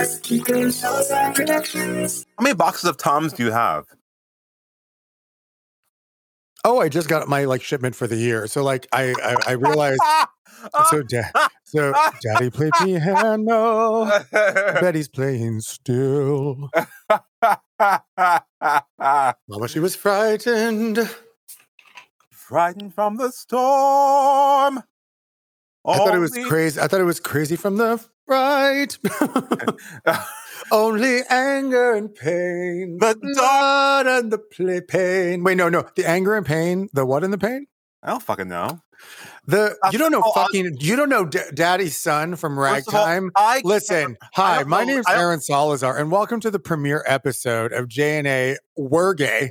Podcast, Kiko Salazar Productions. How many boxes of Toms do you have? Oh, I just got my like shipment for the year. So like I I, I realized so da- so daddy played piano. Betty's playing still. Mama, she was frightened. Frightened from the storm. I thought it was crazy. I thought it was crazy from the right. Only anger and pain. The blood and the play pain. Wait, no, no. The anger and pain. The what and the pain? I don't fucking know. The you don't know Oh, I- fucking you don't know D- Daddy's son from all, Ragtime. I Listen, hi, my name is Aaron Salazar, and welcome to the premiere episode of JNA We're Gay.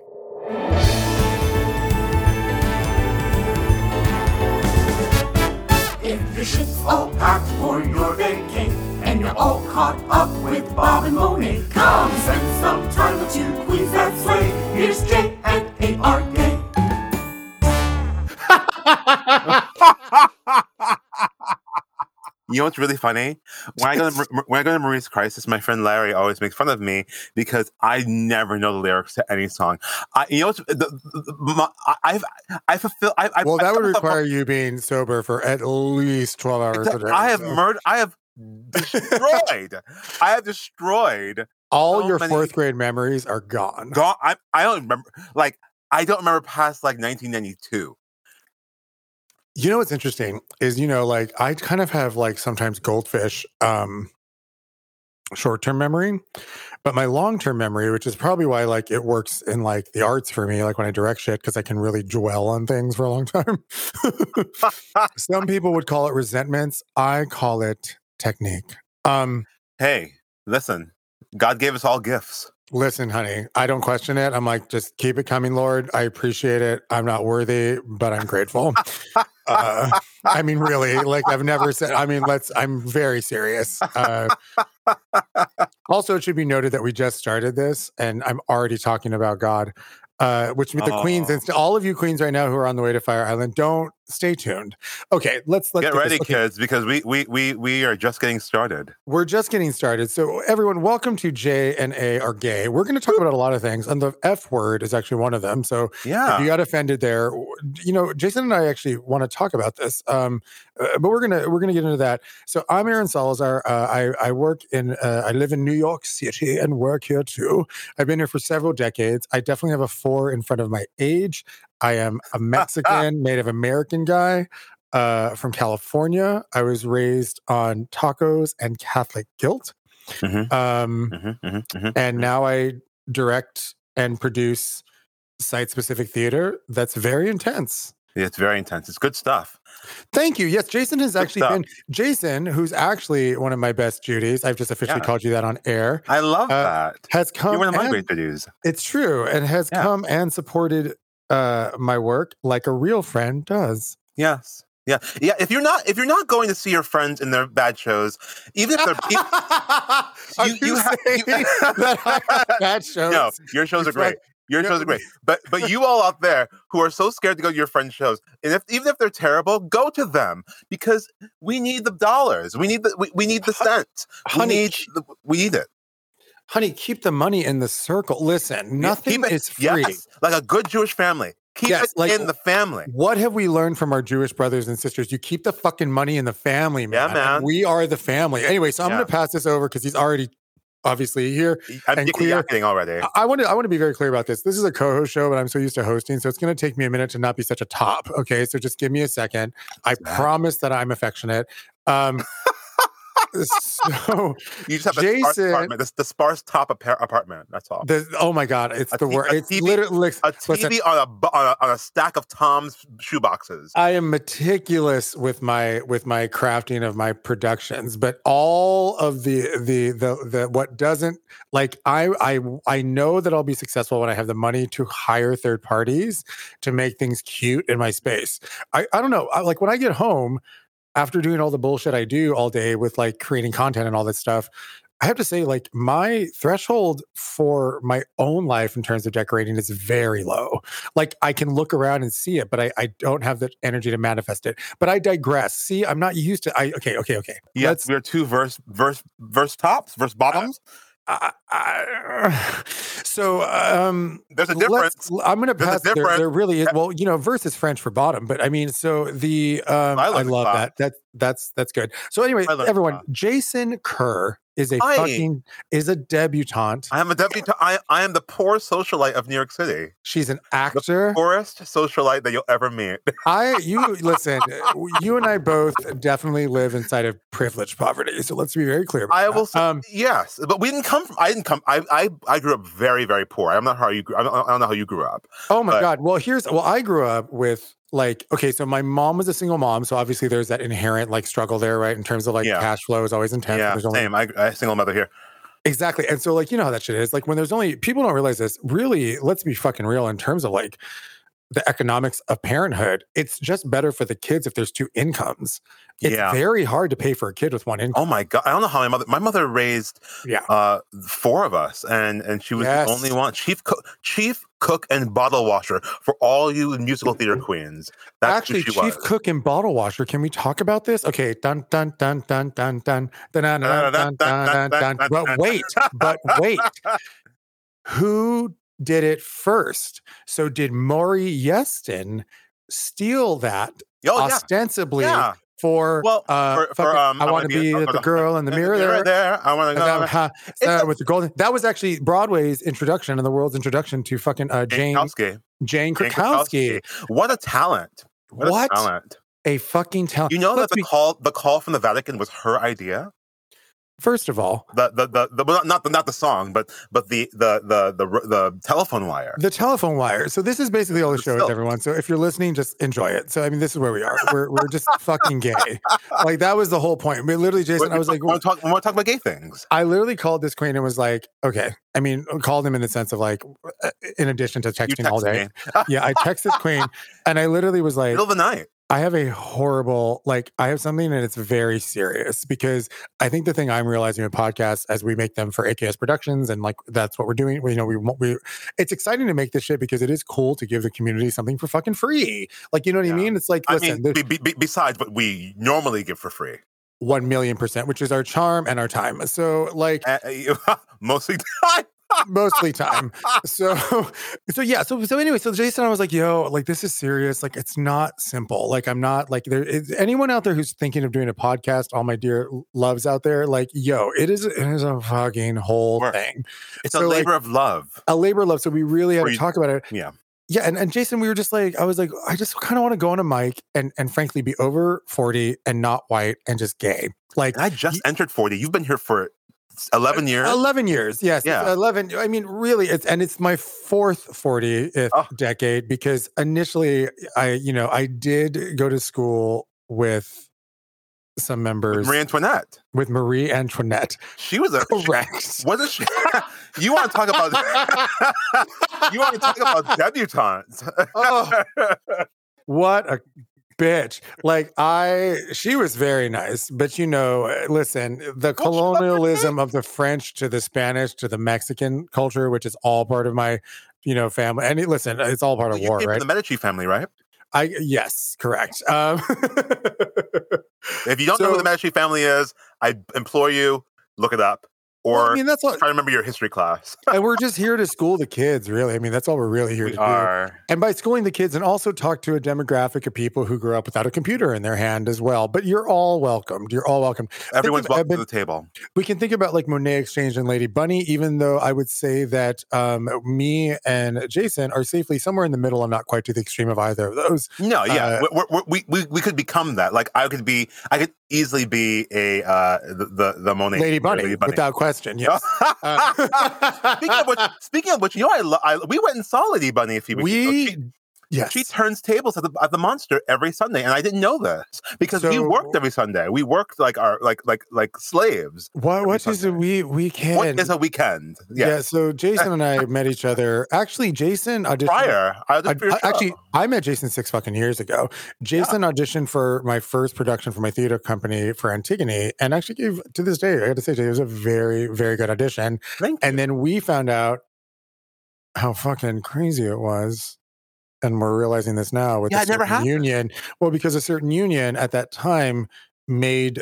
Your shit's all packed for your vacay and you're all caught up with Bob and Monet, come spend some time with two queens that slay. Here's J and A are gay. You know what's really funny? When I go to when I go to Marie's Crisis, my friend Larry always makes fun of me because I never know the lyrics to any song. I, you know, what's, the, the, my, I- I've I fulfill. I, I, Well, I that would feel myself- require you being sober for at least twelve hours a day. I have so- murdered. I have destroyed. I have destroyed. all so your many- fourth grade memories are gone. God, I I don't remember. Like I don't remember past like 1992. You know what's interesting is you know like I kind of have like sometimes goldfish um short-term memory, but my long-term memory, which is probably why like it works in like the arts for me, like when I direct shit because I can really dwell on things for a long time. Some people would call it resentments. I call it technique. Um Hey, listen. God gave us all gifts. Listen, honey, I don't question it. I'm like, just keep it coming, Lord. I appreciate it. I'm not worthy, but I'm grateful. uh, I mean, really, like I've never said. I mean, let's. I'm very serious. Uh, also, it should be noted that we just started this, and I'm already talking about God, uh, which the queens and all of you queens right now who are on the way to Fire Island, don't stay tuned. Okay, let's let's Get this. ready, Okay, kids, because we we we we are just getting started. we're just getting started. So, everyone, welcome to J and A are gay. We're going to talk about a lot of things, and the F word is actually one of them. So, if Yeah. you got offended there, you know, Jason and I actually want to talk about this, um, uh, but we're gonna we're gonna get into that. So, I'm Aaron Salazar. Uh, I I work in uh, I live in New York City and work here too. I've been here for several decades. I definitely have a four in front of my age. I am a Mexican, Native American guy uh, from California. I was raised on tacos and Catholic guilt. Mhm. Um, Mhm, mhm, mhm. and now I direct and produce site specific theater that's very intense. It's very intense. It's good stuff. Thank you. Yes, Jason has Good actually stuff. been Jason, who's actually one of my best Judies. I've just officially Yeah. called you that on air. I love Uh, that. Has come You're one of my great videos. it's true and has Yeah. come and supported uh my work like a real friend does. Yes. Yeah. Yeah. If you're not if you're not going to see your friends in their bad shows, even if they're e- Are You- you, you ha- you- bad shows? no, your shows are It's like- great. Your shows are great. But but you all out there who are so scared to go to your friends' shows, and if even if they're terrible, go to them because we need the dollars. We need the we, we need the cents. We need the, we need it. Honey, keep the money in the circle. Listen, nothing it- is free. Yes, like a good Jewish family. Keep Yes, it like- in the family. What have we learned from our Jewish brothers and sisters? You keep the fucking money in the family, man. Yeah, man. we are the family. Anyway, so I'm Yeah. going to pass this over because he's already obviously here. I'm and clear. already. I- I want to I want to be very clear about this. This is a co-host show, but I'm so used to hosting, so it's going to take me a minute to not be such a top. Okay, so just give me a second. I promise that I'm affectionate. Um, so You just have Jason- apartment. This the sparse top appa- apartment. That's all. the oh my god, it's A the T- word. It's TV literally A TV on a, on a on a stack of Tom's shoeboxes. I am meticulous with my with my crafting of my productions, but all of the the the the what doesn't like I I I know that I'll be successful when I have the money to hire third parties to make things cute in my space. I I don't know. I, like when I get home after doing all the bullshit I do all day with like creating content and all that stuff, I have to say, like my threshold for my own life in terms of decorating is very low. Like I can look around and see it, but I, I don't have the energy to manifest it. But I digress. See, I'm not used to. I okay, okay, okay. Yes, Let's- we are two verse verse verse tops, verse uh, bottoms. I- I- so um, There's a difference. I'm going to pass. There, there really is. Well, you know, verse is French for bottom, but I mean, so the um, I I, love it, love that. That that's that's good. So anyway, I everyone, Bob. Jason Kerr is a fucking is a debutante. I am a deputy. I, I am the poor socialite of New York City. She's an actor. Poorest socialite that you'll ever meet. I you listen. You and I both definitely live inside of privileged poverty. So let's be very clear. I that. will say Um, yes, but we didn't come from. I didn't come. I I, I grew up very very poor. I'm not how you. Grew, I, don't, I don't know how you grew up. Oh my But- god. Well, here's well, I grew up with like okay, so my mom was a single mom, so obviously there's that inherent like struggle there, right? In terms of like Yeah. cash flow is always intense. yeah, only- same. I, I single mother here. exactly. And so like you know how that shit is. Like when there's only people don't realize this. Really, let's be fucking real in terms of like the economics of parenthood. It's just better for the kids if there's two incomes. It's Yeah. very hard to pay for a kid with one income. Oh my god! I don't know how my mother. My mother raised Yeah. uh four of us, and and she was Yes. the only one. Chief cook, chief cook, and bottle washer for all you musical theater queens. That's Actually, chief was. cook and bottle washer. Can we talk about this? Okay, dun dun dun dun dun dun dun dun dun dun dun dun. dun. But wait, but wait. Who did it first? So did Maury Yeston steal that Oh ostensibly yeah. for Well, uh, for- for, um, I want Wanna Be- be uh, the girl in the mirror Mirror there. there. I want to go. uh, with the golden. That was actually Broadway's introduction and the world's introduction to fucking uh, Jane Krakowski. Jane Jane Krakowski. What a talent! What, What a talent! a fucking talent! You know that Let's the be- call the call from the Vatican was her idea. First of all, The the the, the not, not the not the song, but but the the the the, the telephone wire. the telephone wire. So this is basically all the show is, everyone. So if you're listening, just enjoy it. So I mean, this is where we are. We're we're just fucking gay. Like that was the whole point. I mean, literally, Jason, I was like, I want to talk. Talk about gay things. I literally called this queen and was like, okay. I mean, called him in the sense of like, uh, in addition to texting all day. Yeah, I texted queen, and I literally was like, middle of the night. I have a horrible, like, I have something and it's very serious because I think the thing I'm realizing with podcasts as we make them for AKS Productions and like that's what we're doing. We, you know, we want, we, it's exciting to make this shit because it is cool to give the community something for fucking free. Like, you know what Yeah. I mean? It's like, I mean, be, be- besides what we normally give for free, 1 million percent, which is our charm and our time. So, like, Uh, mostly time. Mostly time. So, so yeah. So, so anyway, so Jason, I was like, yo, like this is serious. Like it's not simple. Like I'm not like there is anyone out there who's thinking of doing a podcast. All my dear loves out there, like yo, it is it is a fucking whole Work. thing, It's So, a like- labor of love. a labor of love. So we really had Or to talk about it. Yeah. Yeah, and, and Jason, we were just like, I was like, I just kind of want to go on a mic and and frankly be over 40 and not white and just gay. Like And I just entered 40. You've been here for 11 years. 11 years. Yes. Yeah. 11. I mean, really, it's, and it's my fourth 40th Oh. decade because initially I, you know, I did go to school with some members with Marie Antoinette. with Marie Antoinette. She was a. Correct. What is she? you want to talk about? you want to talk about debutantes? Oh. what a bitch. Like I, she was very nice, but you know, listen, the Well, colonialism of the French to the Spanish to the Mexican culture, which is all part of my, you know, family. And listen, it's all part of you war, right? the Medici family, right? I yes, correct. Um, If you don't know who the Medici family is, I implore you look it up or well, I mean, that's all, try to remember your history class. and we're just here to school the kids, really. I mean, that's all we're really here we to do. And by schooling the kids, and also talk to a demographic of people who grew up without a computer in their hand as well. But you're all welcomed. You're all welcome. Everyone's of- welcome to the table. we can think about like Monet X Change and Lady Bunny, even though I would say that um, me and Jason are safely somewhere in the middle I'm not quite to the extreme of either of those. No, yeah, Uh, we, we, we could become that. Like I could be, I could easily be a uh, the the, Monet Lady Bunny, Lady Bunny. without question. Yes. Uh, speaking of which, speaking of which, you know, I, lo- I we went and saw Lady Bunny a few weeks ago. we She- Yes. She turns tables at the at the monster every Sunday, and I didn't know this because we worked every Sunday. We worked like our like like like slaves. what what every is a Sunday. we weekend? What is a weekend? yeah. Yeah. So Jason and I met each other. Actually, Jason auditioned. Prior, I auditioned I- actually. I met Jason six fucking years ago. Jason auditioned for my first production for my theater company for Antigone, and actually gave to this day. I got to say, it was a very, very good audition. Thank you. And then we found out how fucking crazy it was. And we're realizing this now with Yeah, a certain union. Well, because a certain union at that time made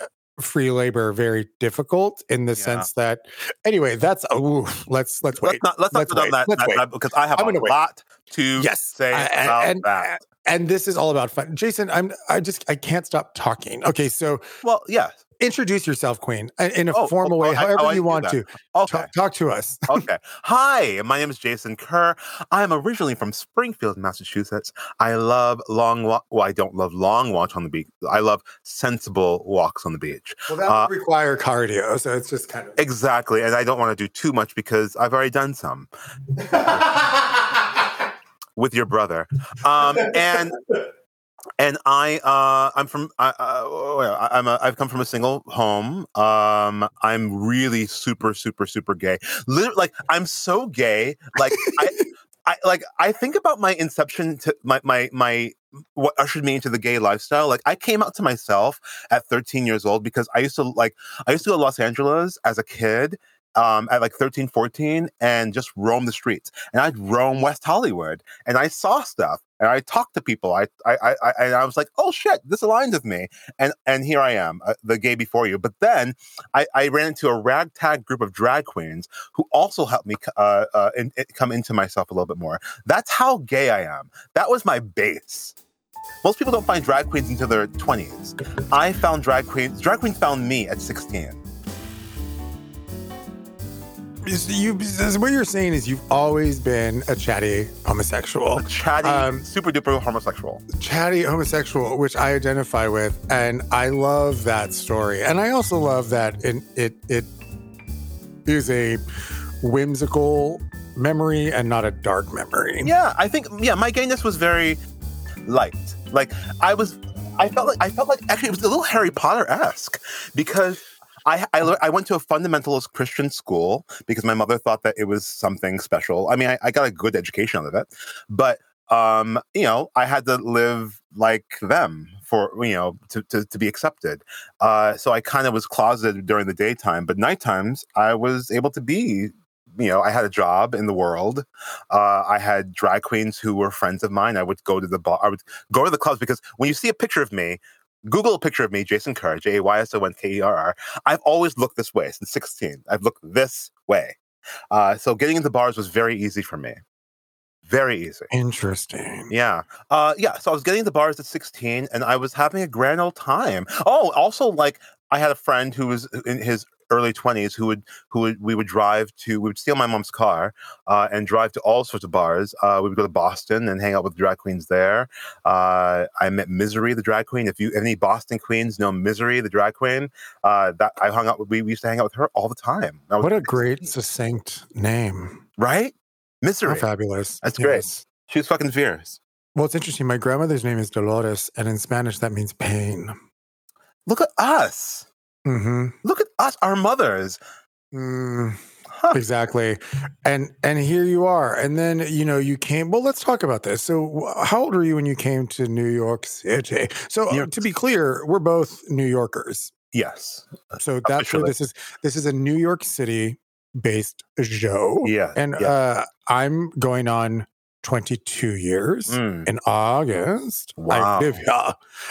uh, free labor very difficult in the Yeah. sense that anyway, that's ooh, let's let's wait. let's not let's not Let's down wait. that, Let's that, because I have I'm a gonna wait. lot to Yes. say I- about and- that. and this is all about fun. Jason, I'm I just I can't stop talking. Okay, so Well, yeah. Introduce yourself, Queen, in- a Oh, formal oh, way, I- however oh, you do want to. Okay. Talk, talk to us. okay. Hi, my name is Jason Kerr. I'm originally from Springfield, Massachusetts. I love long walk. Well, I don't love long walks on the beach. I love sensible walks on the beach. Well, that Uh, would require cardio, so it's just kind of. Exactly. And I don't want to do too much because I've already done some with your brother. Um, and and I uh, I'm from I, uh, I'm a, I've come from a single home. Um, I'm really super super super gay. Literally, like I'm so gay. Like I. I like I think about my inception to my my my what ushered me into the gay lifestyle. Like I came out to myself at 13 years old because I used to like I used to go to Los Angeles as a kid um, at like 13, 14 and just roam the streets. And I'd roam West Hollywood and I saw stuff and I talked to people. I, I, I, I, and I was like, oh shit, this aligns with me. And, and here I am, uh, the gay before you. But then I, I ran into a ragtag group of drag queens who also helped me uh, uh, in, in- come into myself a little bit more. That's how gay I am. That was my base. Most people don't find drag queens until their 20s. I found drag queens, drag queens found me at 16. You, what you're saying is you've always been a chatty homosexual, A chatty, Um, super duper homosexual. chatty homosexual, which I identify with, and I love that story. And I also love that it it, it is a whimsical memory and not a dark memory. Yeah, I think yeah, my gayness was very light. Like I was, I felt like I felt like actually it was a little Harry Potter esque because. I, I, I went to a fundamentalist Christian school because my mother thought that it was something special. I mean, I, I got a good education out of it, but um, you know, I had to live like them for you know to to, to be accepted. Uh, so I kind of was closeted during the daytime, but night times I was able to be. You know, I had a job in the world. Uh, I had drag queens who were friends of mine. I would go to the bar. I would go to the clubs because when you see a picture of me, Google a picture of me, Jason Kerr, J A Y S O N K E R R. I've always looked this way since 16. I've looked this way. Uh, so getting into bars was very easy for me. Very easy. Interesting. Yeah. Uh, yeah. So I was getting into bars at 16 and I was having a grand old time. Oh, also, like, I had a friend who was in his early 20s who would who would we would drive to we would steal my mom's car uh, and drive to all sorts of bars uh, we would go to boston and hang out with drag queens there uh, i met misery the drag queen if you any boston queens know misery the drag queen uh, that i hung out with we, we used to hang out with her all the time was What a great, succinct name. right How misery fabulous. That's great. Yes. she was fucking fierce Well, it's interesting. My grandmother's name is Dolores, and in Spanish, that means pain. look at us hmm look at us our mothers Mm, Huh. exactly. And and here you are. And then, you know, you came. Well, let's talk about this. So, how old were you when you came to New York City? So, uh, to be clear, we're both New Yorkers. yes So that's where this is. This is a New York City based show. yeah And yeah. uh, I'm going on 22 years. Mm, In August, I Wow. live here.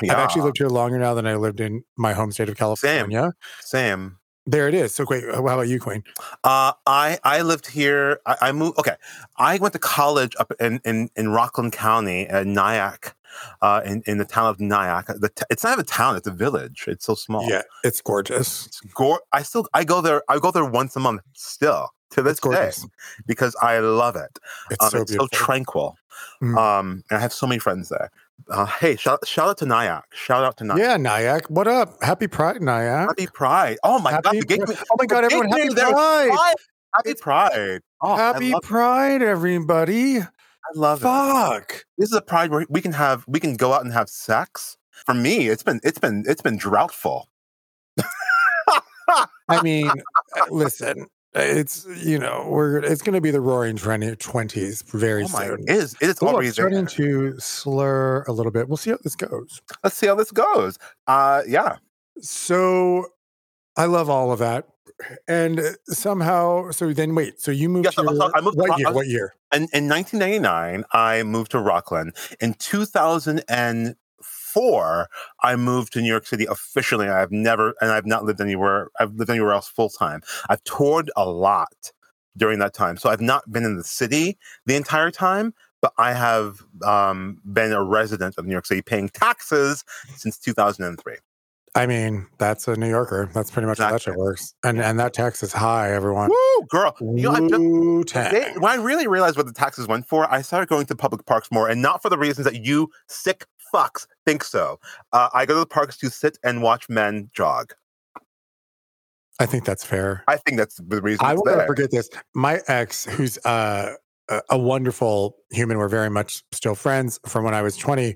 I've actually lived here longer now than I lived in my home state of California. same There it is. So, wait, how about you, Queen? Uh, I I lived here. I, I moved. Okay, I went to college up in in, in Rockland County, uh, Nyack, uh, in in the town of Nyack. The t- it's not a town; it's a village. It's so small. Yeah, it's gorgeous. It's gor- I still I go there. I go there once a month still to this day because I love it. It's Um, so it's so tranquil. Mm. Um, and I have so many friends there. Uh, hey, shout shout out to Nyack. Shout out to Nyack. yeah, Nyack. What up? Happy Pride, Nyack. Happy Pride! Oh my God, Happy the gay, oh my God, everyone, happy Pride. Pride. Happy It's- Pride! Oh, Happy Pride, everybody. I love it. Fuck. This is a pride where we can have we can go out and have sex. For me, it's been it's been it's been droughtful. I mean, uh, listen, it's you know we're it's going to be the roaring twenties very oh my, soon. it is it is Oh, already starting to slur a little bit. We'll see how this goes. Let's see how this goes. Uh, yeah. So I love all of that. And somehow, so then wait, so you moved Yes, I- here, I moved- what year? What year? And in 1999, I moved to Rockland. In 2004, I moved to New York City officially. I've never, and I've not lived anywhere. I've lived anywhere else full time. I've toured a lot during that time, so I've not been in the city the entire time. But I have um, been a resident of New York City, paying taxes since 2003. I mean, that's a New Yorker. That's pretty much how that shit works. And and that tax is high, everyone. Woo, girl! You know, just, They, when I really realized what the taxes went for, I started going to public parks more, and not for the reasons that you sick fucks think so. Uh, I go to the parks to sit and watch men jog. I think that's fair. I think that's the reason. I will never forget this. My ex, who's uh, a, wonderful human, we're very much still friends from when I was 20,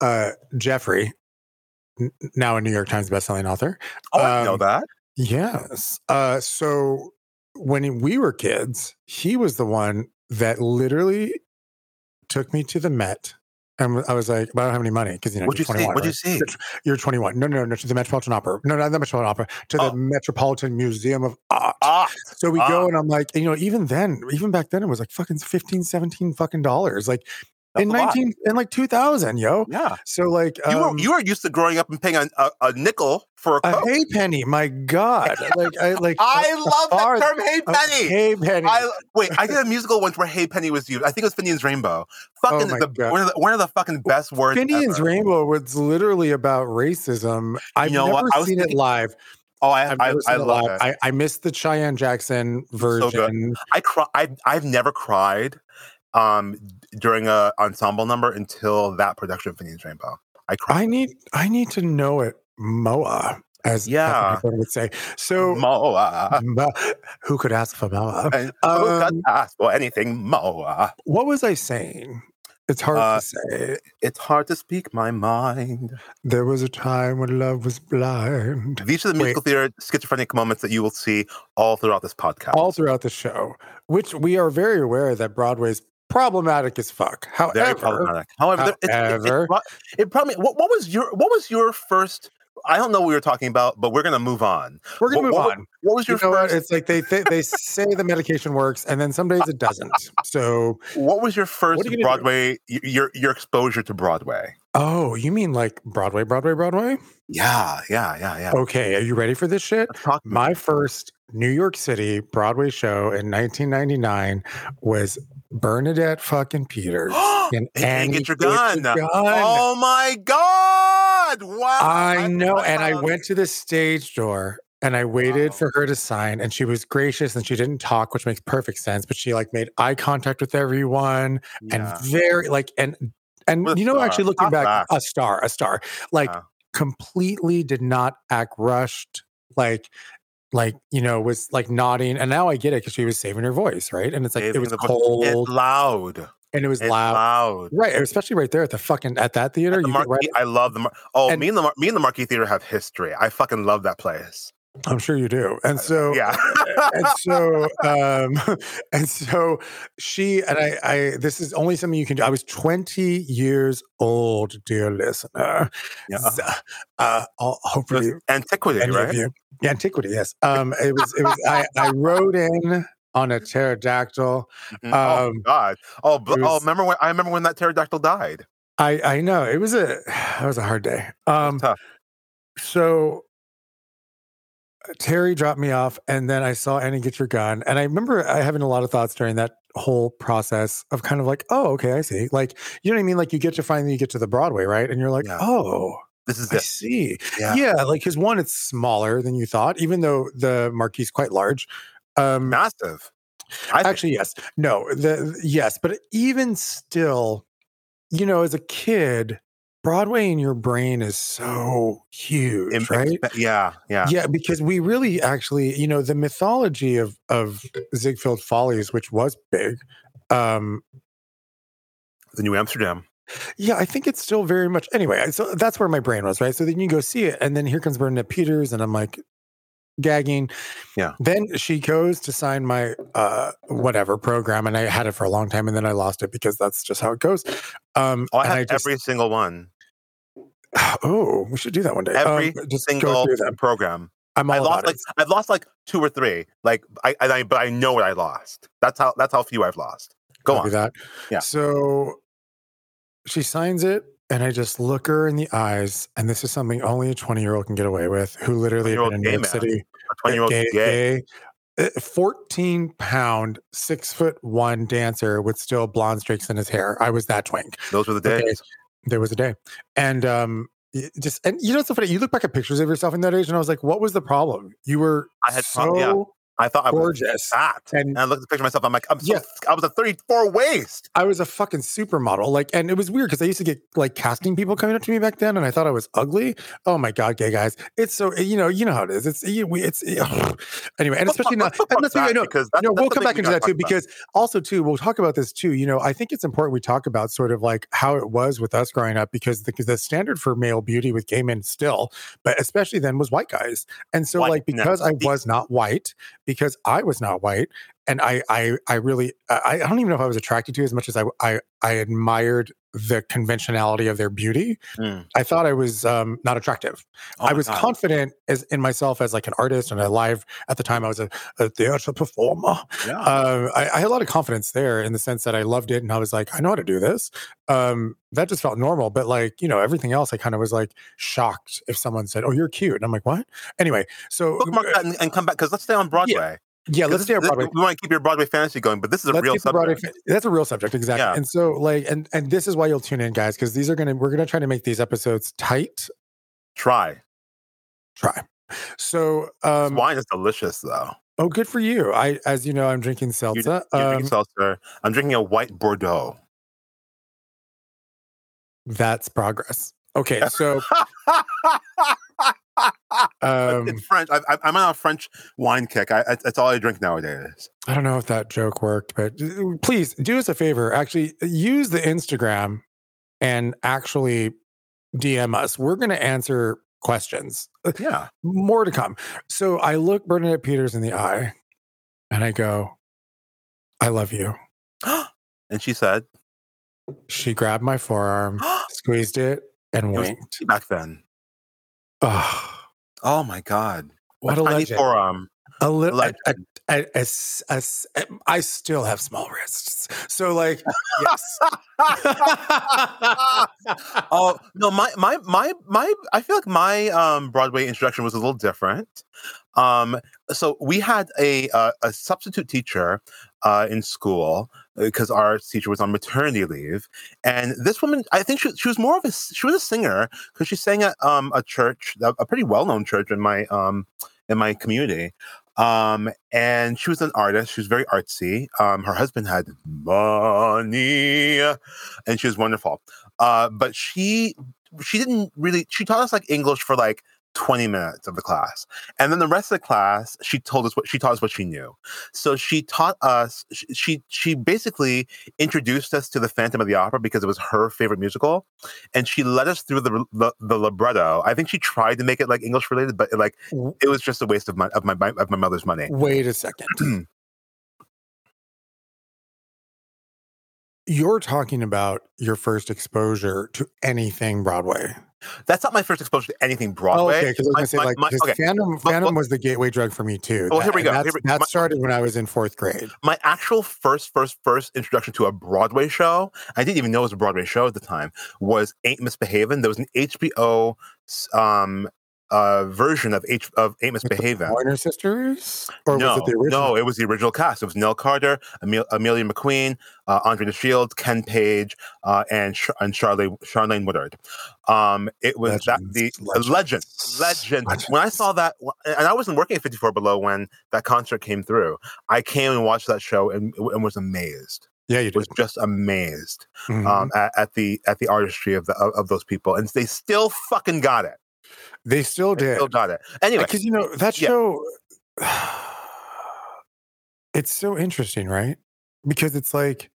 uh, Jeffrey, n- now a New York Times bestselling author. Oh, I know um, that. Yes. Uh, so when we were kids, he was the one that literally took me to the Met. And I was like, but I don't have any money because you know What'd you're see? 21. What'd you see? You're 21. No, no, no, to the Metropolitan Opera. No, not the Metropolitan Opera, to Oh. the Metropolitan Museum of Art. Ah, So we Ah. go and I'm like, you know, even then, even back then, it was like fucking 15, 17 fucking dollars. Like that's in a lot. 19, in like 2000, yo. Yeah, So like, you um, were you were used to growing up and paying a, a, a nickel for a a coke. penny. My God. Like, I like, I a- a love that term, hey penny. Hey penny. I wait. I did a musical once where "Hey Penny" was used. I think it was Finian's Rainbow. Fucking Oh the, one of the one of the fucking best words. Finian's ever. Rainbow was literally about racism. I've know what? never seen it live. Oh, I I've I, I love live. it. I, I missed the Cheyenne Jackson so version. I cry. I I've never cried um during a ensemble number until that production of Finian's Rainbow. I cried. I need I need to know it, Moa, as Yeah. Kathy would say. So Moa. Mo- who could ask for Moa? And who could Um, ask for anything Moa? What was I saying? It's hard Uh, to say. It's hard to speak my mind. There was a time when love was blind. These are the Wait. musical theater schizophrenic moments that you will see all throughout this podcast. All throughout the show, which we are very aware that Broadway's problematic as fuck. Very problematic. However, it's- it- it, it, it probably what, what was your what was your first? I don't know what we were talking about, but we're gonna move on. we're gonna what, move what, on. What was You your know what? first? It's like they th- they say the medication works, and then some days it doesn't. So, What was your first you gonna do? Broadway? Your your exposure to Broadway? Oh, you mean like Broadway, Broadway, Broadway? Yeah, yeah, yeah, yeah. Okay, are you ready for this shit? My first New York City Broadway show in 1999 was Bernadette fucking Peters and Annie get your Get gun. Gun. Oh my god! Wow. I know, and I went to the stage door and I waited Wow. for her to sign, and she was gracious and she didn't talk, which makes perfect sense. But she like made eye contact with everyone and very like and and you know, star. actually looking back, a star, a star, like Yeah. completely did not act rushed, like. Like you know, was like nodding, and now I get it because she was saving her voice, right? And it's like it was cold It's loud. and it was loud, loud. right? Especially right there at the fucking at that theater. At the Marquis, right, I love the. Mar- oh, And- me and the Mar- me and the Marquis Theater have history. I fucking love that place. I'm sure you do, and so yeah. and so um and so she and I I this is only something you can do. I was 20 years old, dear listener. Yeah. Uh, hopefully antiquity, right? Yeah, antiquity, yes. Um it was it was I, I rode in on a pterodactyl. Mhm. oh Um, God! Oh, it oh, remember when I remember when that pterodactyl died? I I know it was a it was a hard day. Um tough. so Terry dropped me off, and then I saw Annie get your gun. And I remember I having a lot of thoughts during that whole process of kind of like, oh, okay, I see. Like, you know what I mean? Like, you get to finally you get to the Broadway, right? And you're like, Yeah. oh, This is I it. see. Yeah. Yeah, like because one, it's smaller than you thought, even though the marquee's quite large. Um, Massive. I think- actually, yes, no, the yes, but even still, you know, as a kid, Broadway in your brain is so huge, im- right? yeah, yeah. Yeah, because we really actually, you know, the mythology of of Ziegfeld Follies, which was big, um, the New Amsterdam. Yeah, I think it's still very much anyway. So that's where my brain was, right? So then you go see it, and then here comes Bernadette Peters, and I'm like gagging. Yeah. Then she goes to sign my uh whatever program, and I had it for a long time, and then I lost it because that's just how it goes. Um, Oh, I and have just- every single one. oh, we should do that one day. Every Um, just single program. I'm all I lost like it. I've lost like two or three. Like I, I but I know what I lost. That's how that's how few I've lost. Go Copy on. that. Yeah. So she signs it, and I just look her in the eyes, and this is something only a 20 year old can get away with, who literally been in New York. City. A twenty year old gay, gay. uh, 14 pound, six foot one dancer with still blonde streaks in his hair. I was that twink. Those were the Okay. There was a day. And um just and you know it's so funny. You look back at pictures of yourself in that age, and I was like, what was the problem? You were I had so pro- yeah. I thought I was gorgeous. fat. And And I looked at the picture of myself. I'm like, I'm so, Yeah. I was a 34 waist. I was a fucking supermodel. Like, and it was weird because I used to get like casting people coming up to me back then, and I thought I was ugly. Oh my god, gay guys! It's so you know, you know how it is. It's you, we- it's eh, anyway, and especially now. And let's be- I know, because no, that's- we'll come back into that too about. because also too we'll talk about this too. You know, I think it's important we talk about sort of like how it was with us growing up because the, the standard for male beauty with gay men still, but especially then was white guys. And so White- like no, because I the- was not white, because I was not white, and I I I really I, I don't even know if I was attracted to as much as I I I admired the conventionality of their beauty. Mm. I thought I was um, not attractive. Oh I was God. confident as in myself as like an artist and a live at the time I was a, a theater performer. Yeah. Uh, I, I had a lot of confidence there in the sense that I loved it and I was like, I know how to do this. Um, that just felt normal. But like, you know, everything else, I kind of was like shocked if someone said, Oh, you're cute. And I'm like, What? Anyway, so Bookmark that and, and come back because let's stay on Broadway. yeah, 'Cause let's this- stay on Broadway. We want to keep your Broadway fantasy going, but this is a Let's real subject. fa- that's a real subject, exactly. Yeah. And so, like, and and this is why you'll tune in, guys, because these are gonna we're gonna try to make these episodes tight. Try. Try. So, This um, wine is delicious, though. oh, good for you. I, as you know, I'm drinking seltzer. you're Um, drinking seltzer. I'm drinking a white Bordeaux. that's progress. Okay, so um, it's French. I, I, I'm on a French wine kick. I, I, that's all I drink nowadays. I don't know if that joke worked, but uh, please do us a favor. Actually, use the Instagram and actually DM us. We're going to answer questions. Uh, Yeah. More to come. So I look Bernadette Peters in the eye and I go, I love you. and she said, She grabbed my forearm, squeezed it, and winked. back then. Oh, Oh my God. What a a legend. forearm. a little. Legend. I, I, I, I, I still have small wrists. So, like, yes. oh no, my my my my I feel like my um Broadway introduction was a little different. Um so we had a uh, a substitute teacher uh in school because our teacher was on maternity leave and this woman I think she, she was more of a she was a singer because she sang at um a church a, pretty well-known church in my um in my community um and she was an artist she was very artsy um her husband had money and she was wonderful uh but she she didn't really she taught us like english for like 20 minutes of the class. And then the rest of the class she told us what she taught us what she knew. So she taught us she she, basically introduced us to the phantom of the opera because it was her favorite musical. And she led us through the the, the libretto. I think she tried to make it like english related but like it was just a waste of my of my of my mother's money. Wait a second. You're talking about your first exposure to anything Broadway. That's not my first exposure to anything Broadway. Oh, okay, because I was gonna say my- like okay. Phantom, Phantom was the gateway drug for me too. Oh, here we go, here we- that my- started when I was in fourth grade. my actual first, first, first introduction to a Broadway show, I didn't even know it was a Broadway show at the time, was Ain't Misbehavin'. There was an HBO um, uh, version of H of Ain't Misbehavin'. Warner Sisters, or no, was it the original? no, it was the original cast. It was Nell Carter, Emil- Amelia McQueen, uh, Andre DeShields, Ken Page, uh, and Sh- and Charlene Charlene Woodard. Um, it was that the Legends, legend, legend, legends. When I saw that, and I wasn't working at 54 Below when that concert came through. I came and watched that show and, and was amazed. yeah, you did. Was just amazed Mhm. um, at, at the at the artistry of the of, of those people, and they still fucking got it. They still They did. still got it. Anyway, because you know that yeah. show it's so interesting right because it's like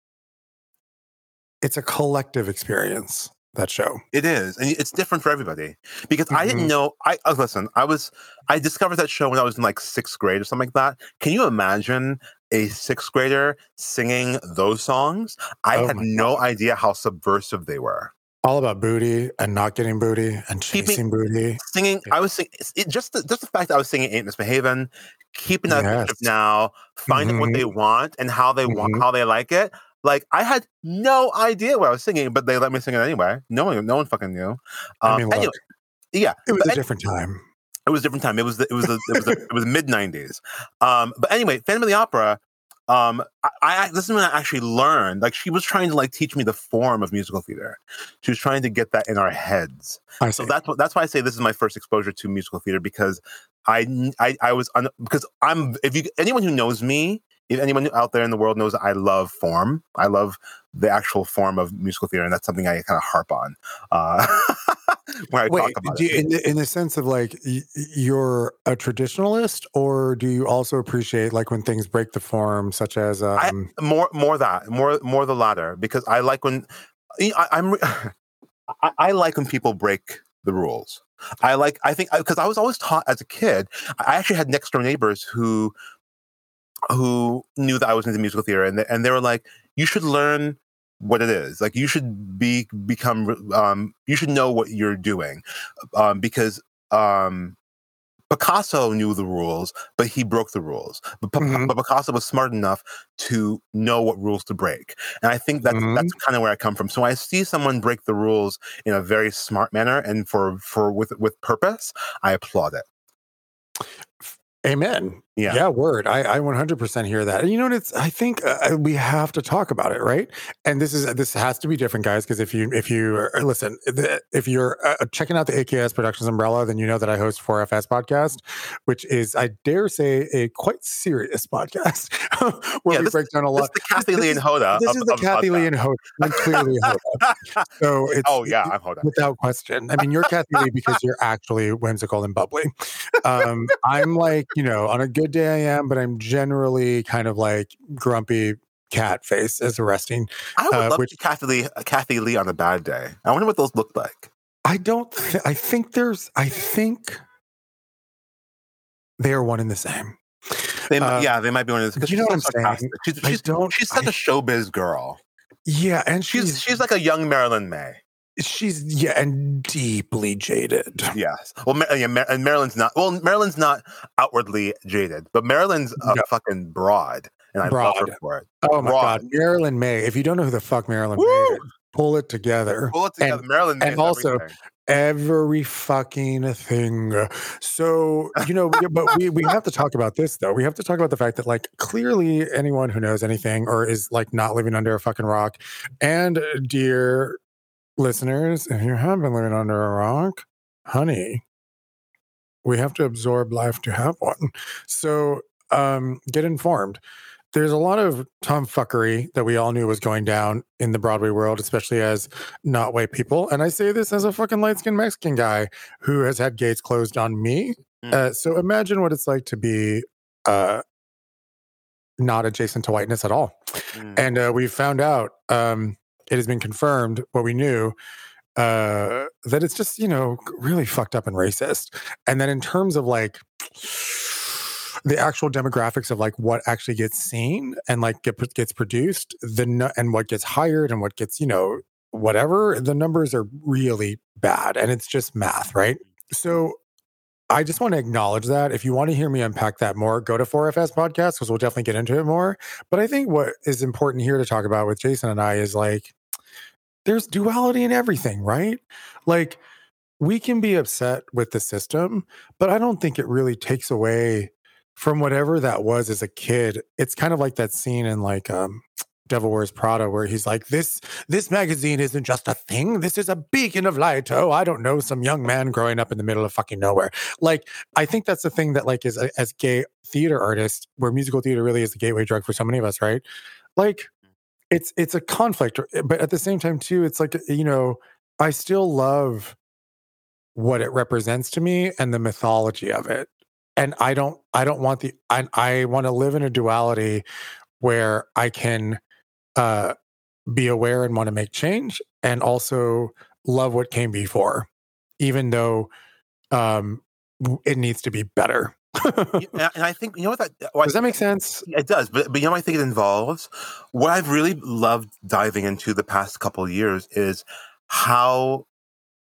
it's a collective experience. That show. It is, and it's different for everybody because I didn't Mhm. know. I uh, listen. I was I discovered that show when I was in like sixth grade or something like that. Can you imagine a sixth grader singing those songs? I Oh had no idea how subversive they were. All about booty and not getting booty and Keeping- chasing booty. Singing, I was singing. It, just the, just the fact that I was singing "Ain't Misbehaving," keeping that Yes. now, finding what they want and how they want, Mhm. how they like it. Like I had no idea what I was singing, but they let me sing it anyway. No one, no one fucking knew. I Um, mean, look, anyway, yeah, it was a different time. It was a different time. It was the, it was the, it was the, it was mid '90s. Um, but anyway, Phantom of the Opera. Um, I, I this is when I actually learned. Like she was trying to like teach me the form of musical theater. She was trying to get that in our heads. I. So that's what that's why I say this is my first exposure to musical theater because I I, I was un, because I'm if you anyone who knows me. If anyone out there in the world knows I love form, I love the actual form of musical theater, and that's something I kind of harp on uh, when I Wait, talk about do you, it. in, the, in the sense of like y- you're a traditionalist, or do you also appreciate like when things break the form, such as um, more more that more more the latter because i like when I, i'm I, I like when people break the rules i like i think because I, was always taught as a kid i actually had next door neighbors who who knew that i was into musical theater and they, and they were like you should learn what it is like you should be become um you should know what you're doing um because um Picasso knew the rules, but he broke the rules. But, Mhm. but Picasso was smart enough to know what rules to break, and I think that's Mhm. that's kind of where I come from. So I see someone break the rules in a very smart manner and for for with with purpose, I applaud it. Amen. Yeah. Yeah, word. I, I 100% hear that. And you know what? It's. I think uh, we have to talk about it, right? And this is this has to be different, guys. Because if you if you are, listen, the, if you're uh, checking out the AKS Productions umbrella, then you know that I host 4FS podcast, which is I dare say a quite serious podcast where Yeah, we this- break down a lot. This is the Kathie Lee and Hoda. This is the Kathie Lee and Hoda. I'm clearly Hoda. So it's oh yeah, I'm Hoda. without question. I mean, you're Kathie Lee because you're actually whimsical and bubbly. Um, I'm like, you know, on a good day I am, but I'm generally kind of like grumpy cat face as arresting. I would uh, love which- to Kathie Lee, Kathie Lee on a bad day. I wonder what those look like. I don't. Th- I think there's. I think they are one and the same. They, Uh, yeah, they might be one of those. you know what I'm sarcastic. She's, I she's, don't- she's such I- a showbiz girl. Yeah, and She's she's she's like a young Marilyn Maye. She's yeah, and deeply jaded. Yes. Well, Mar- yeah, Mar- and Marilyn's not. Well, Marilyn's not outwardly jaded, but Marilyn's a No. fucking broad, and I love her for it. Oh my god, Marilyn Maye. If you don't know who the fuck Marilyn Maye is, pull it together. Pull it together, And- Marilyn. May and is also- everything. every fucking thing. So, you know, but we, we have to talk about this though. We have to talk about the fact that like clearly anyone who knows anything or is like not living under a fucking rock and dear listeners, if you have been living under a rock, honey, we have to absorb life to have one. So, um get informed. There's a lot of tomfuckery that we all knew was going down in the Broadway world, especially as not white people. And I say this as a fucking light skinned Mexican guy who has had gates closed on me. Mm. Uh, so imagine what it's like to be uh, not adjacent to whiteness at all. Mm. And uh, we found out, um, it has been confirmed what we knew. Uh, that it's just you know really fucked up and racist, and then in terms of like the actual demographics of like what actually gets seen and like get, gets produced, the and what gets hired and what gets you know whatever the numbers are really bad, and it's just math, right? So I just want to acknowledge that. If you want to hear me unpack that more, go to 4FS podcast because we'll definitely get into it more. But I think what is important here to talk about with Jason and I is like, there's duality in everything, right? Like, we can be upset with the system, but I don't think it really takes away from whatever that was as a kid. It's kind of like that scene in like um, Devil Wears Prada where he's like, "This this magazine isn't just a thing. This is a beacon of light." Oh, I don't know, some young man growing up in the middle of fucking nowhere. Like, I think that's the thing that like is as gay theater artists, where musical theater really is the gateway drug for so many of us, right? Like, it's it's a conflict, but at the same time too, it's like you know, I still love what it represents to me and the mythology of it and i don't i don't want the i, I want to live in a duality where i can uh be aware and want to make change and also love what came before, even though um, it needs to be better. And I think you know what that well, Does that make sense? It does, but but you know what I think it involves? What I've really loved diving into the past couple of years is how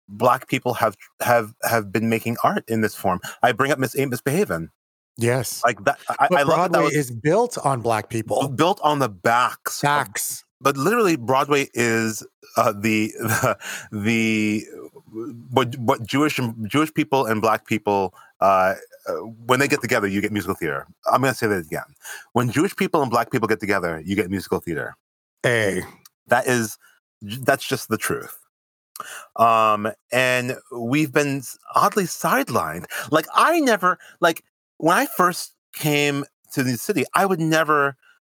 black people have have have been making art in this form. I bring up Miss Ain't Misbehaving. Yes. Like that I, but I Broadway that was is built on black people. built on the backs. of- but literally Broadway is uh, the the the what what Jewish Jewish people and black people uh, uh, when they get together, you get musical theater. I'm going to say that again. When Jewish people and black people get together, you get musical theater. A. That is that's just the truth. Um, and we've been oddly sidelined. Like I never like when I first came to the city, I would never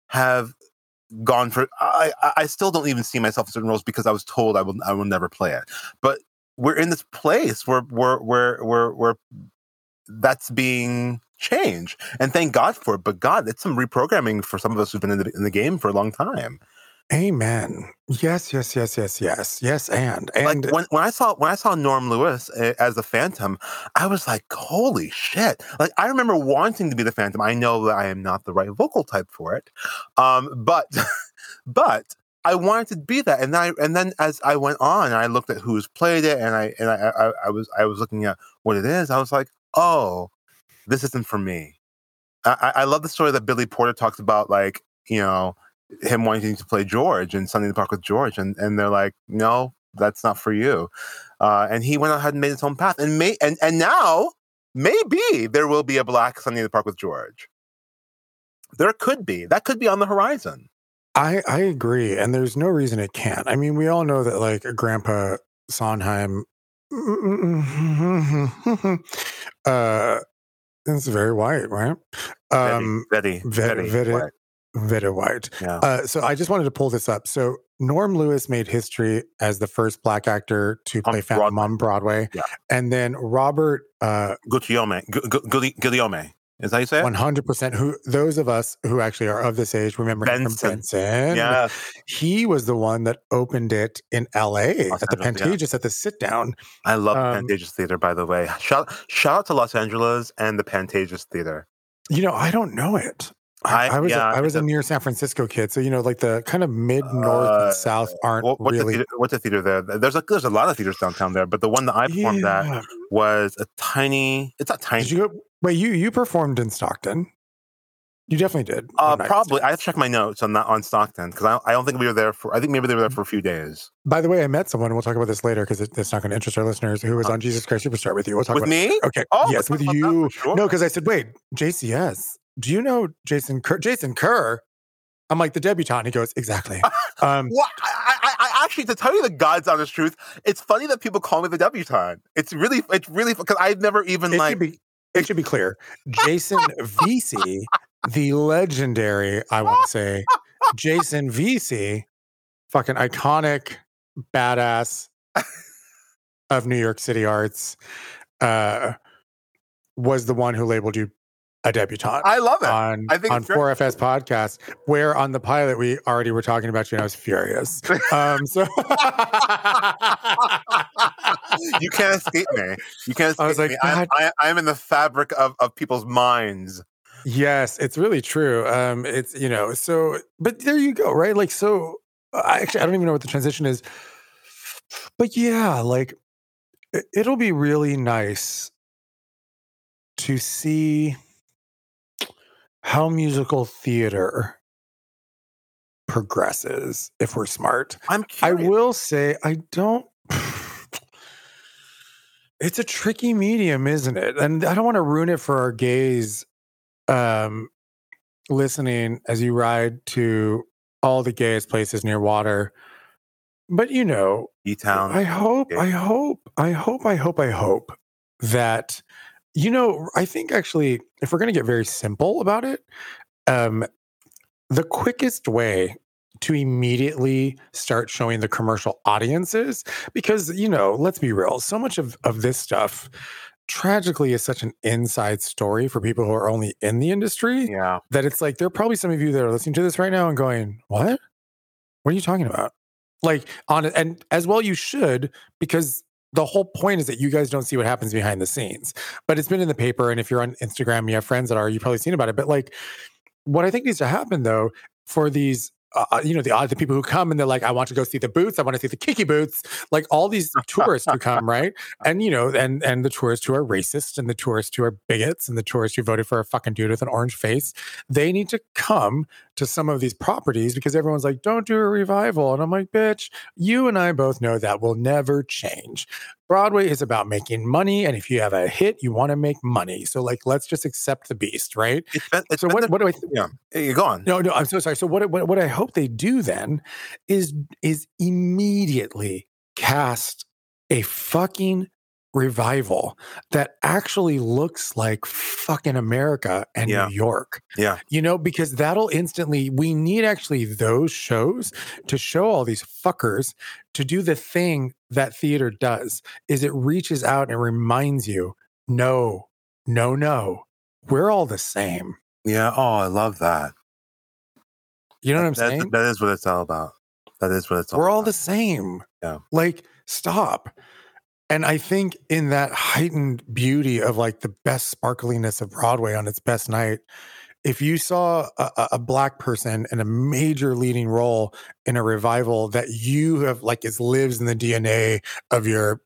have gone for I I- I still don't even see myself in certain roles because I was told I will I will never play it. But we're in this place where where where where where that's being changed. And thank God for it. But God, it's some reprogramming for some of us who've been in the, in the game for a long time. Amen. Yes, yes, yes, yes, yes. Yes, and and like when, when I saw when I saw Norm Lewis uh, as the Phantom, I was like, "Holy shit!" Like I remember wanting to be the Phantom. I know that I am not the right vocal type for it, um, but but I wanted to be that. And then I and then as I went on, I looked at who's played it, and I and I, I, I was I was looking at what it is. I was like, "Oh, this isn't for me." I, I love the story that Billy Porter talks about, like you know him wanting to play George and Sunday in the Park with George, and and they're like, no, that's not for you. Uh, and he went ahead and made his own path, and may and and now maybe there will be a black Sunday in the Park with George. There could be that could be on the horizon. I I agree, and there's no reason it can't. I mean, we all know that like Grandpa Sondheim, uh, it's very white, right? Um, Very, very, very, very, white. very white. yeah. Uh, so I just wanted to pull this up. So Norm Lewis made history as the first black actor to play Phantom on Broadway, Yeah. and then Robert uh, Guccione, Gu- Gu- Gu- Guglielme. Is that you say? One hundred percent. Who those of us who actually are of this age remember him from Benson. Benson. Yeah, he was the one that opened it in L.A. Los at the Angeles, yeah. Pantages at the sit down. I love the Um, Pantages Theater. By the way, shout shout out to Los Angeles and the Pantages Theater. You know, I don't know it. I, I- was yeah, a, I was a a- near San Francisco kid, so you know, like the kind of mid north Uh, and south aren't What, what's, really. the theater, what's the theater there? There's a there's a lot of theaters downtown there, but the one that I performed at was a tiny. It's not tiny. Did you go? Wait, you you performed in Stockton? You definitely did. uh, probably. I have to check my notes on that on Stockton because I, I don't think we were there for. I think maybe they were there for a few days By the way, I met someone. We'll talk about this later because it, it's not going to interest our listeners. Who was on Jesus Christ Superstar with you? We'll talk with about. me. Okay. Oh, yes, with talk about that you. sure. No, because I said, wait, JCS. Do you know Jason Kerr? Jason Kerr. I'm like the debutante. He goes, exactly. Um, Well, I, I, I actually, to tell you the God's honest truth, it's funny that people call me the debutante. It's really, it's really because I've never even it like. should be it should be clear. Jason VC, the legendary, I want to say, Jason VC, fucking iconic badass of New York City arts, uh, was the one who labeled you a debutante. I love it. on I think on it's great. 4FS podcast, where on the pilot we already were talking about you, and I was furious. Um, so you can't escape me. You can't escape I was like, me. I'm, I, I'm in the fabric of, of people's minds. Yes, it's really true. Um, it's you know, so but there you go, right? Like, so I actually I don't even know what the transition is, but yeah, like it, it'll be really nice to see how musical theater progresses if we're smart. I'm I will say I don't. It's a tricky medium, isn't it? And I don't want to ruin it for our gays um, listening as you ride to all the gayest places near water. But you know, E-Town. I hope. I hope, I hope, I hope, I hope that you know. I think actually, if we're going to get very simple about it, um, the quickest way to immediately start showing the commercial audiences because you know let's be real so much of, of this stuff tragically is such an inside story for people who are only in the industry yeah. that it's like there are probably some of you that are listening to this right now and going what what What are you talking about? Like on it, and as well you should because the whole point is that you guys don't see what happens behind the scenes. But it's been in the paper, and if you're on Instagram, you have friends that are, you've probably seen about it. But like, what I think needs to happen though for these uh, uh, you know, the the people who come and they're like, I want to go see the boots, I want to see the Kinky Boots, like all these tourists who come, right? And you know, and and the tourists who are racist and the tourists who are bigots and the tourists who voted for a fucking dude with an orange face, they need to come to some of these properties because everyone's like, don't do a revival. And I'm like, bitch, you and I both know that will never change. Broadway is about making money. And if you have a hit, you want to make money. So, like, let's just accept the beast, right? It's So, what, what do I th- yeah, you go on. no, no, I'm so sorry. So what, what what I hope they do then is is immediately cast a fucking revival that actually looks like fucking America and Yeah. New York. Yeah. You know, because that'll instantly we need actually those shows to show all these fuckers to do the thing that theater does is it reaches out and reminds you, no, no, no, we're all the same. Yeah. Oh, I love that. You know what I'm saying? That is what it's all about. That is what it's all we're all the same. Yeah. Like, stop. And I think in that heightened beauty of like the best sparkliness of Broadway on its best night, if you saw a, a- black person in a major leading role in a revival that you have like is lives in the DNA of your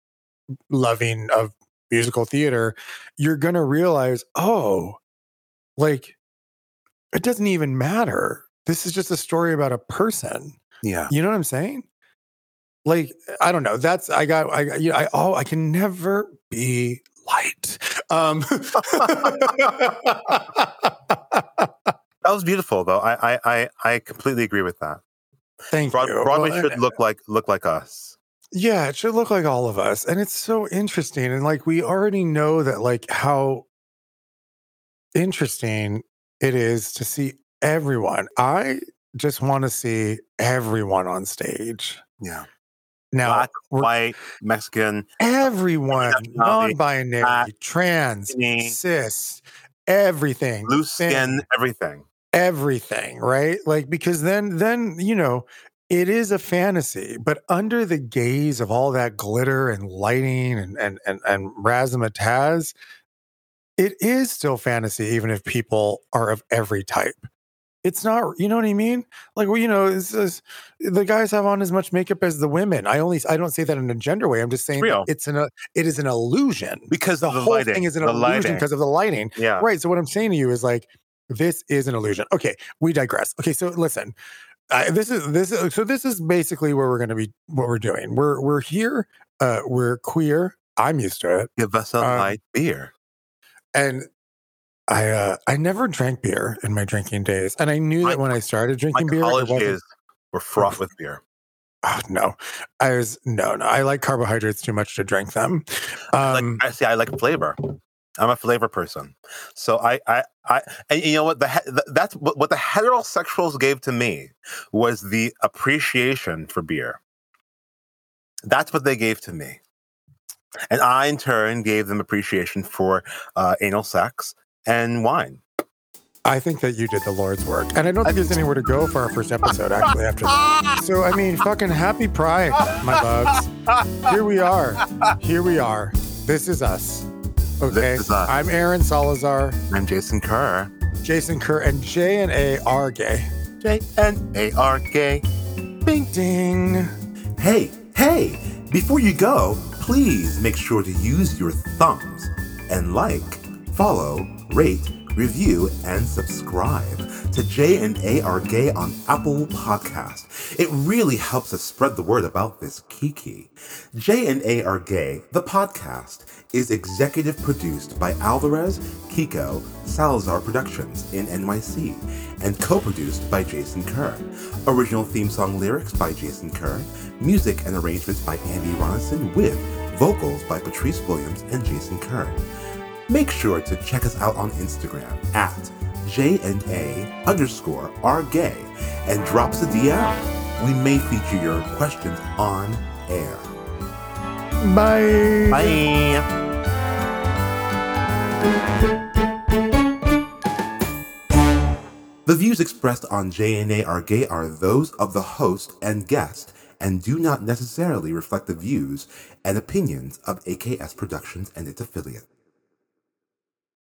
loving of musical theater, you're gonna realize, oh, like it doesn't even matter. This is just a story about a person. Yeah. You know what I'm saying? Like, I don't know. That's I got I you know, I oh I can never be light. Um That was beautiful, though. I I I, I completely agree with that. Thank Broad, you. Broadway Well, should and- look like look like us. Yeah, it should look like all of us. And it's so interesting. And like we already know that like how interesting it is to see everyone. I just want to see everyone on stage. Yeah. Now, Black, white, Mexican, everyone, non-binary, black, trans, cis, everything, thin, skin, everything. everything, right? Like because then then you know it is a fantasy, but under the gaze of all that glitter and lighting and and and, and razzmatazz, it is still fantasy, even if people are of every type. It's not, you know what I mean? Like, well, you know, it's, it's- the guys have on as much makeup as the women. I only, I don't say that in a gender way. I'm just saying real. it's an, it is an illusion Because the the whole lighting. thing is an illusion lighting. because of the lighting. Yeah. Right. So what I'm saying to you is like, this is an illusion. Okay, we digress. Okay, so listen, this is this is so this is basically where we're going to be. What we're doing. We're we're here. Uh, we're queer. I'm used to it, Give us a Um, light beer. and I uh, I never drank beer in my drinking days, and I knew My- that when I started drinking beer, college days were fraught with beer. Oh no, I was no no. I like carbohydrates too much to drink them. Um, I see, I like flavor. I'm a flavor person. So I, I, I, and you know what? The, he- th- that's what, what the heterosexuals gave to me was the appreciation for beer. That's what they gave to me, and I in turn gave them appreciation for uh, anal sex and wine. I think that you did the Lord's work. And I don't think there's anywhere to go for our first episode, actually, after that. So, I mean, fucking happy pride, my loves. Here we are. Here we are. This is us. Okay. is us. I'm Aaron Salazar, I'm Jason Kerr. Jason Kerr, and J and A are gay. J N A R K. Bing ding. Hey, hey! Before you go, please make sure to use your thumbs and like, follow, rate, review, and subscribe to J and A Are Gay on Apple Podcast. It really helps us spread the word about this Kiki. J and A Are Gay, the podcast, is executive produced by Alvarez, Kiko, Salazar Productions in NYC, and co-produced by Jason Kerr. Original theme song lyrics by Jason Kerr, music and arrangements by Andy Ronison with vocals by Patrice Williams and Jason Kerr. Make sure to check us out on Instagram at J&A underscore are gay and drop us a DM. We may feature your questions on air. Bye. Bye. The views expressed on JNA Are Gay are those of the host and guest and do not necessarily reflect the views and opinions of AKS Productions and its affiliates.